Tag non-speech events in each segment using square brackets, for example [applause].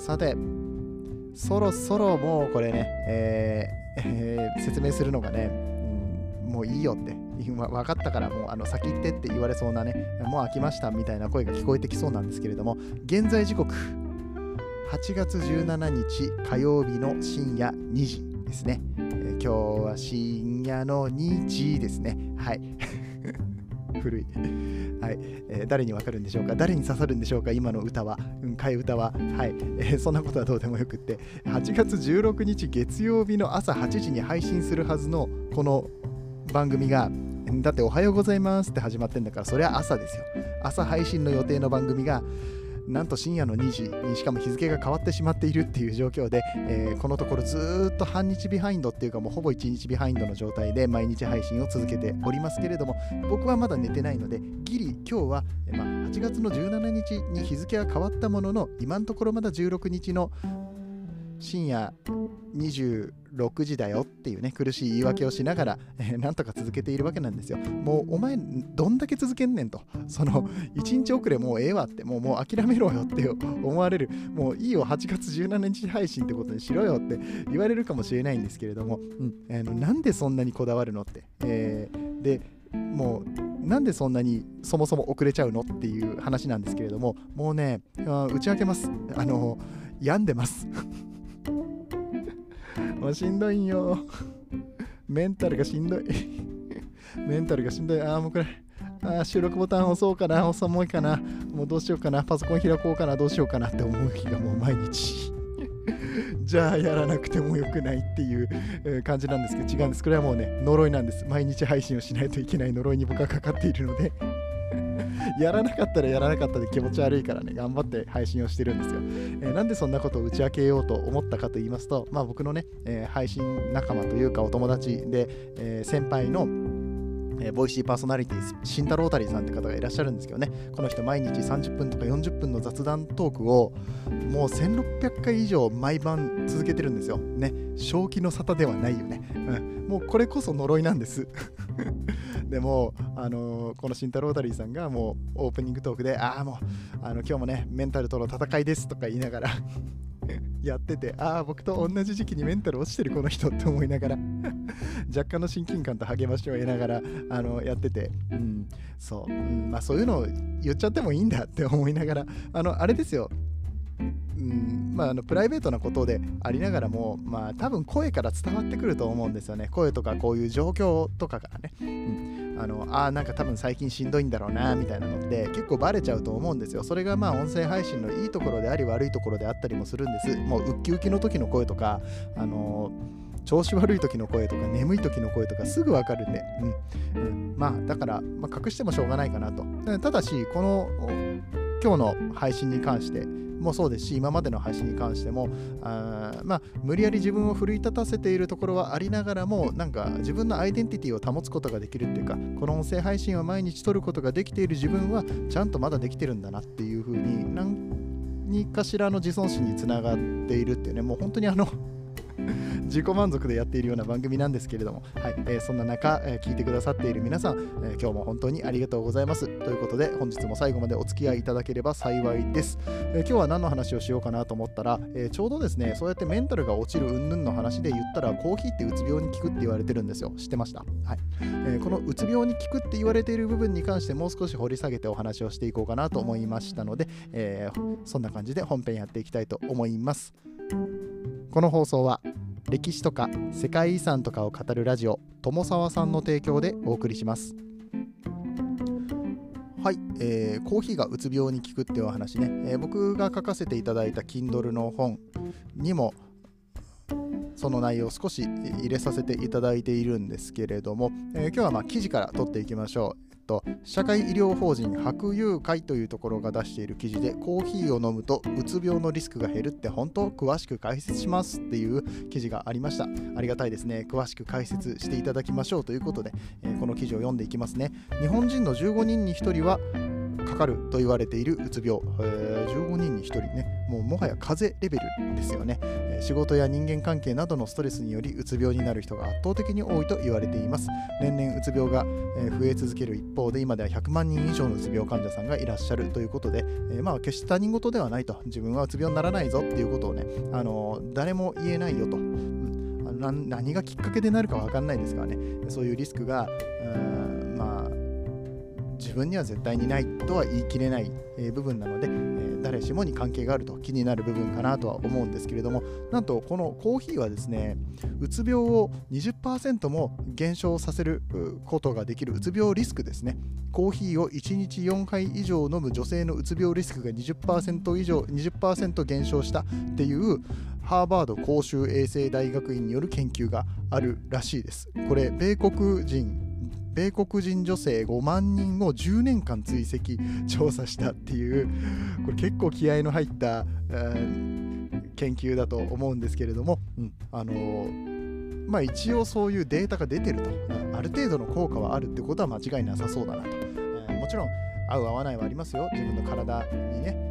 さてそろそろもうこれね、えーえー、説明するのがね、うん、もういいよって分かったからもうあの先行ってって言われそうなねもう飽きましたみたいな声が聞こえてきそうなんですけれども現在時刻8月17日火曜日の深夜2時ですね、えー、今日は深夜の2時ですね。はい。古い。はい、えー、誰にわかるんでしょうか？誰に刺さるんでしょうか？今の歌は、うん、替え歌は。はい、えー、そんなことはどうでもよくって、8月16日月曜日の朝8時に配信するはずのこの番組が、だっておはようございますって始まってんだから、それは朝ですよ。朝配信の予定の番組が、なんと深夜の2時にしかも日付が変わってしまっているっていう状況で、えー、このところずっと半日ビハインドっていうかもうほぼ1日ビハインドの状態で毎日配信を続けておりますけれども僕はまだ寝てないのでギリ今日は、まあ、8月の17日に日付は変わったものの今のところまだ16日の深夜26時だよっていうね苦しい言い訳をしながら、えー、なんとか続けているわけなんですよ。もうお前どんだけ続けんねんと。その1日遅れもうええわってもうもう諦めろよって思われる。もういいよ8月17日配信ってことにしろよって言われるかもしれないんですけれども、うん。えー、なんでそんなにこだわるのって、えー、でもうなんでそんなにそもそも遅れちゃうのっていう話なんですけれども。もうね打ち明けます。あの病んでます。もうしんどいんよ。メンタルがしんどい。メンタルがしんどい。ああ、もうこれ。あ収録ボタン押そうかな、押そうもいかな、もうどうしようかな、パソコン開こうかな、どうしようかなって思う日がもう毎日。じゃあやらなくてもよくないっていう感じなんですけど違うんです。これはもうね、呪いなんです。毎日配信をしないといけない呪いに僕はかかっているので [laughs] やらなかったらやらなかったで気持ち悪いからね、頑張って配信をしてるんですよ。えー、なんでそんなことを打ち明けようと思ったかと言いますと、まあ、僕のね、えー、配信仲間というかお友達で、え、先輩のえー、ボイシーパーソナリティ慎太郎たりさんって方がいらっしゃるんですけどね。この人毎日30分とか40分の雑談トークをもう1600回以上毎晩続けてるんですよ。ね。正気の沙汰ではないよね、うん、もうこれこそ呪いなんです。[laughs] でも、あのー、この慎太郎たりさんがもうオープニングトークでああもうあの今日もねメンタルとの戦いですとか言いながらやってて、ああ、僕と同じ時期にメンタル落ちてるこの人って思いながら。[laughs] 若干の親近感と励ましを得ながらあのやってて、うん、そう、うん、まあそういうのを言っちゃってもいいんだって思いながら、あの、あれですよ、うん。まあ、あのプライベートなことでありながらも、まあ、多分声から伝わってくると思うんですよね。声とかこういう状況とかからね。うん。あのあなんか多分最近しんどいんだろうなみたいなのって結構バレちゃうと思うんですよ。それがまあ音声配信のいいところであり悪いところであったりもするんです。もうウッキウキの時の声とかあの調子悪い時の声とか眠い時の声とかすぐわかるんで、うん、うん、まあだから、まあ、隠してもしょうがないかなと。ただしこの今日の配信に関してもそうですし今までの配信に関してもあまあ無理やり自分を奮い立たせているところはありながらもなんか自分のアイデンティティを保つことができるっていうかこの音声配信を毎日撮ることができている自分はちゃんとまだできてるんだなっていうふうに何かしらの自尊心につながっているっていうねもう本当にあの [laughs] 自己満足でやっているような番組なんですけれども、はいえー、そんな中、えー、聞いてくださっている皆さん、えー、今日も本当にありがとうございます。ということで、本日も最後までお付き合いいただければ幸いです。え今日は何の話をしようかなと思ったら、えちょうどですね、そうやってメンタルが落ちる云々の話で言ったら、コーヒーってうつ病に効くって言われてるんですよ。知ってました、はいえこのうつ病に効くって言われている部分に関してもう少し掘り下げてお話をしていこうかなと思いましたので、えそんな感じで本編やっていきたいと思います。この放送は歴史とか世界遺産とかを語るラジオ友沢さんの提供でお送りしますはい、えー、コーヒーがうつ病に効くっていうお話ね、えー、僕が書かせていただいた Kindle の本にもその内容を少し入れさせていただいているんですけれども、えー、今日はま記事から取っていきましょう。と社会医療法人白友会というところが出している記事でコーヒーを飲むとうつ病のリスクが減るって本当詳しく解説しますっていう記事がありました。ありがたいですね。詳しく解説していただきましょうということで、えー、この記事を読んでいきますね。日本人の15人に1人はかかると言われているうつ病、えー、15人に1人ね。もうもはや風邪レベルですよね、え、仕事や人間関係などのストレスによりうつ病になる人が圧倒的に多いと言われています。年々うつ病が、え増え続ける一方で今では100万人以上のうつ病患者さんがいらっしゃるということで、え、まあ決して他人事ではないと。自分はうつ病にならないぞっていうことをね、あの誰も言えないよと、何がきっかけでなるか分かんないですからね。そういうリスクが自分には絶対にないとは言い切れない、部分なので、誰しもに関係があると気になる部分かなとは思うんですけれどもなんとこのコーヒーはですねうつ病を20%も減少させることができるうつ病リスクですねコーヒーを1日4杯以上飲む女性のうつ病リスクが20%以上20%減少したっていうハーバード公衆衛生大学院による研究があるらしいです。これ、米国人米国人女性5万人を10年間追跡調査したっていうこれ結構気合の入った、研究だと思うんですけれども、うん、あのー、まあ一応そういうデータが出てると、ある程度の効果はあるってことは間違いなさそうだなと。え、もちろん合う合わないはありますよ。自分の体にね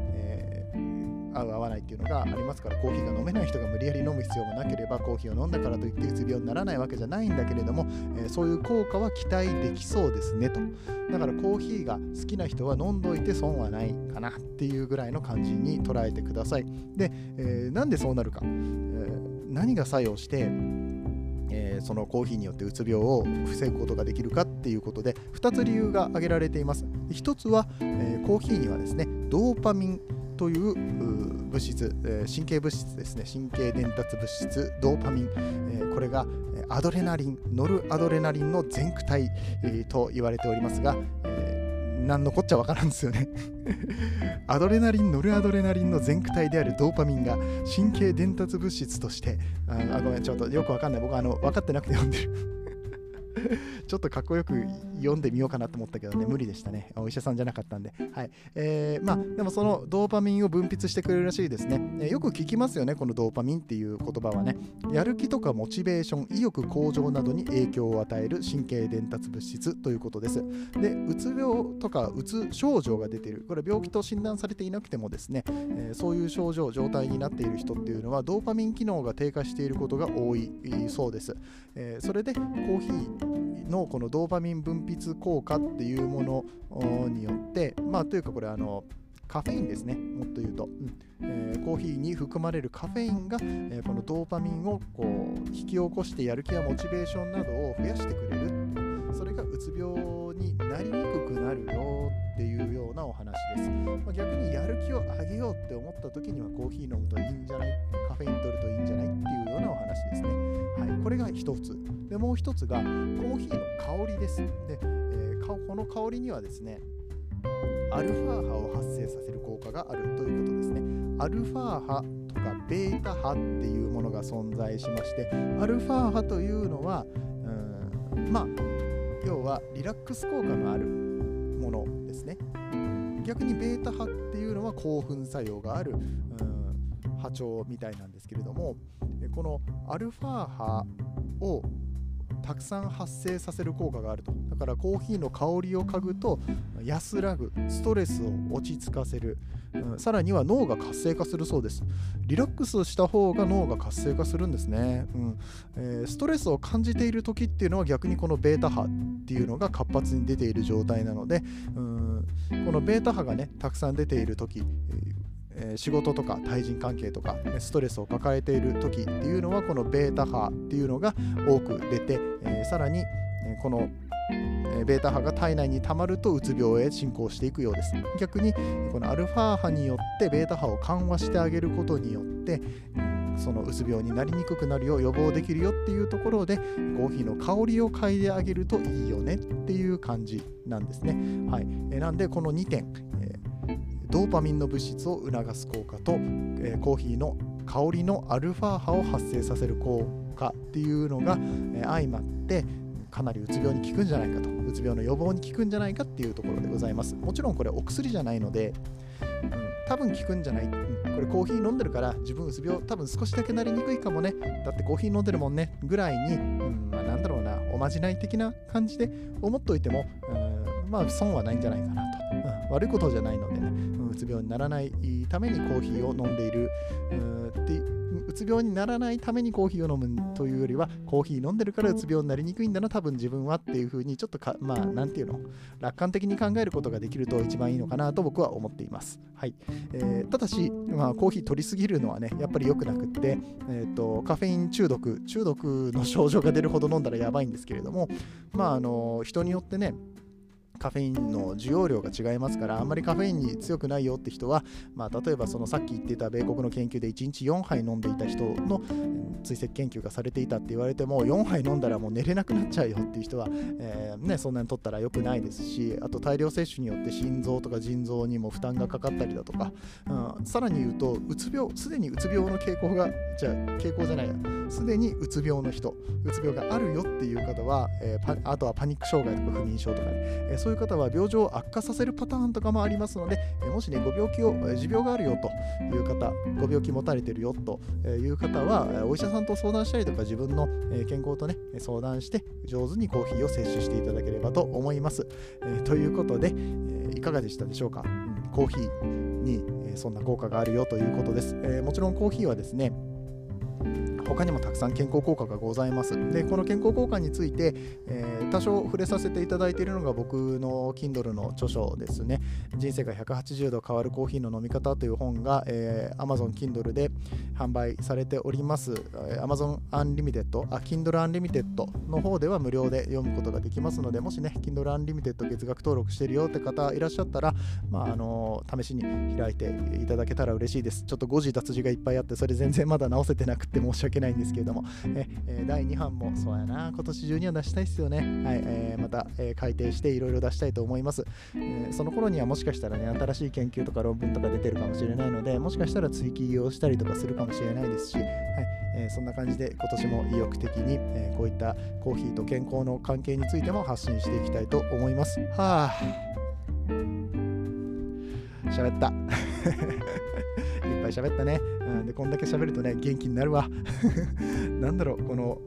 合う合わないっていうのがありますからコーヒーが飲めない人が無理やり飲む必要もなければコーヒーを飲んだからといってうつ病にならないわけじゃないんだけれども、えー、そういう効果は期待できそうですねと。だからコーヒーが好きな人は飲んどいて損はないかなっていうぐらいの感じに捉えてください。で、えー、なんでそうなるか、えー、何が作用してえー、そのコーヒーによってうつ病を防ぐことができるかっていうことで2つ理由が挙げられています。1つは、えー、コーヒーにはですねドーパミンという物質、え神経物質ですね。神経伝達物質ドーパミン、えこれがアドレナリンノルアドレナリンの全駆体、えと言われておりますが、え何のこっちゃわからんですよね。[laughs] アドレナリンノルアドレナリンの全駆体であるドーパミンが神経伝達物質としてあごめんちょっとよくわかんない。僕はあの分かってなくて読んでる。[laughs] ちょっとかっこよく読んでみようかなと思ったけどね、無理でしたね。お医者さんじゃなかったんで。はい。えー、まあ、でもそのドーパミンを分泌してくれるらしいですね。えー、よく聞きますよね、このドーパミンっていう言葉はね。やる気とかモチベーション、意欲向上などに影響を与える神経伝達物質ということです。で、うつ病とかうつ症状が出ている。これ病気と診断されていなくてもですね、えー、そういう症状、状態になっている人っていうのは、ドーパミン機能が低下していることが多いそうです。えー、それでコーヒーのこのドーパミン分泌効果っていうものによって、まあ、というかこれあのカフェインですね、もっと言うと、うん。えー、コーヒーに含まれるカフェインが、えー、このドーパミンをこう引き起こしてやる気やモチベーションなどを増やしてくれる、それがうつ病になりにくくなるよっていうようなお話です。まあ、逆にやる気を上げようって思った時にはコーヒー飲むといいんじゃない？カフェイン取るとこれが一つ。で、もう一つがコーヒーの香りです。で、えー、この香りにはですね、アルファ波を発生させる効果があるということですね。アルファ波とかベータ波っていうものが存在しまして、アルファ波というのは、うんまあ、要はリラックス効果のあるものですね。逆にベータ波っていうのは興奮作用がある、うん、波長みたいなんですけれども、このアルファ波をたくさん発生させる効果があると。だからコーヒーの香りを嗅ぐと安らぐストレスを落ち着かせる、うん、さらには脳が活性化するそうです。リラックスした方が脳が活性化するんですね、うん。えー、ストレスを感じている時っていうのは逆にこのベータ波っていうのが活発に出ている状態なので、うん、このベータ波がねたくさん出ている時え仕事とか対人関係とか、ストレスを抱えている時っていうのはこのベータ波っていうのが多く出て、えさらにこのベータ波が体内に溜まるとうつ病へ進行していくようです。逆にこのアルファ波によってベータ波を緩和してあげることによってそのうつ病になりにくくなるよう予防できるよっていうところでコーヒーの香りを嗅いであげるといいよねっていう感じなんですね。はい、えなんでこの2点、ドーパミンの物質を促す効果と、えー、コーヒーの香りのアルファ波を発生させる効果っていうのが、えー、相まってかなりうつ病に効くんじゃないかとうつ病の予防に効くんじゃないかっていうところでございます。もちろんこれお薬じゃないので、うん、多分効くんじゃない、うん、これコーヒー飲んでるから自分うつ病多分少しだけなりにくいかもね。だってコーヒー飲んでるもんね。ぐらいに、うんまあ、なんだろうなおまじない的な感じで思っといても、うん、まあ損はないんじゃないかなと、うん、悪いことじゃないのでね、つ病にならないためにコーヒーを飲んでいる。うつ病にならないためにコーヒーを飲むというよりはコーヒー飲んでるからうつ病になりにくいんだな多分自分はっていうふうにちょっとかまあなんていうの？楽観的に考えることができると一番いいのかなと僕は思っています。はい。えー、ただし、まあ、コーヒー取りすぎるのはねやっぱり良くなくって、えーと、カフェイン中毒。中毒の症状が出るほど飲んだらやばいんですけれどもまああの人によってねカフェインの需要量が違いますからあんまりカフェインに強くないよって人は、まあ、例えばそのさっき言ってた米国の研究で1日4杯飲んでいた人の追跡研究がされていたって言われても4杯飲んだらもう寝れなくなっちゃうよっていう人は、えー、ね、そんなに取ったら良くないですしあと大量摂取によって心臓とか腎臓にも負担がかかったりだとか、うん、さらに言うとうつ病すでにうつ病の傾向がじゃあ傾向じゃないや。すでにうつ病の人うつ病があるよっていう方は、えー、あとはパニック障害とか不眠症とかね、えー、そういう方は病状を悪化させるパターンとかもありますので、え、もしねご病気を持病があるよという方ご病気持たれてるよという方はお医者さんと相談したりとか自分の健康とね相談して上手にコーヒーを摂取していただければと思います、えということで、えいかがでしたでしょうか、うん、コーヒーにそんな効果があるよということです、えもちろんコーヒーはですね他にもたくさん健康効果がございます。で、この健康効果について、えー、多少触れさせていただいているのが僕の Kindle の著書ですね。人生が180度変わるコーヒーの飲み方という本が、えー、Amazon Kindle で販売されております。Amazon Unlimited、あ、Kindle Unlimited の方では無料で読むことができますので、もしね、Kindle Unlimited 月額登録してるよって方いらっしゃったら、まあ、あの試しに開いていただけたら嬉しいです。ちょっと誤字脱字がいっぱいあって、それ全然まだ直せてなくて申し訳ないんですけれども、ええ第2版もそうやな、今年中には出したいですよね。はい、えー、また、えー、改訂していろいろ出したいと思います、えー、その頃にはもしかしたらね、新しい研究とか論文とか出てるかもしれないので、もしかしたら追記をしたりとかするかもしれないですし、はいえー、そんな感じで今年も意欲的に、えー、こういったコーヒーと健康の関係についても発信していきたいと思います。はあ喋った。い喋ったね。うん、で、こんだけ喋るとね、元気になるわ。[laughs] なんだろう、この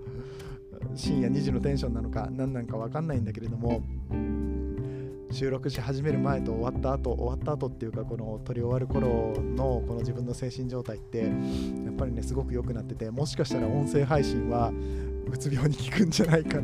深夜2時のテンションなのか何なんか分かんないんだけれども収録し始める前と終わった後終わった後っていうかこの撮り終わる頃のこの自分の精神状態ってやっぱりねすごく良くなっててもしかしたら音声配信はうつ病に効くんじゃないかっ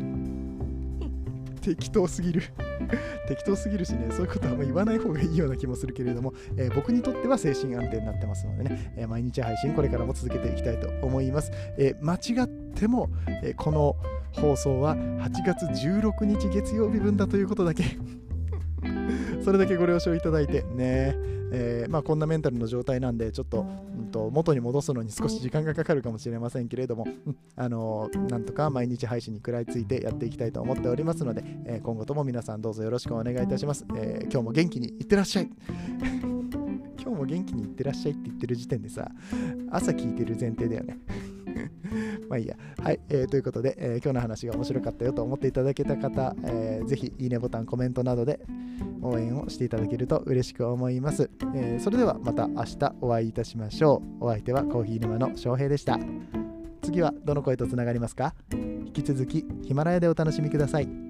適当すぎる [laughs] 適当すぎるしね、そういうことはあんま言わない方がいいような気もするけれども、えー、僕にとっては精神安定になってますのでね、えー、毎日配信これからも続けていきたいと思います。えー、間違っても、えこの放送は8月16日月曜日分だということだけ [laughs] それだけご了承いただいてね、えー、まあ、こんなメンタルの状態なんでちょっと,、と、元に戻すのに少し時間がかかるかもしれませんけれども、うん、あのー、なんとか毎日配信に食らいついてやっていきたいと思っておりますので、えー、今後とも皆さんどうぞよろしくお願いいたします、え今日も元気にいってらっしゃい。[laughs] 今日も元気にいってらっしゃいって言ってる時点でさ朝聞いてる前提だよね [laughs] まあいいや。はい、えー、ということで、えー、今日の話が面白かったよと思っていただけた方、えー、ぜひいいねボタン、コメントなどで応援をしていただけると嬉しく思います。えー、それではまた明日お会いいたしましょう。お相手はコーヒー沼の翔平でした。次はどの声とつながりますか？引き続きヒマラヤでお楽しみください。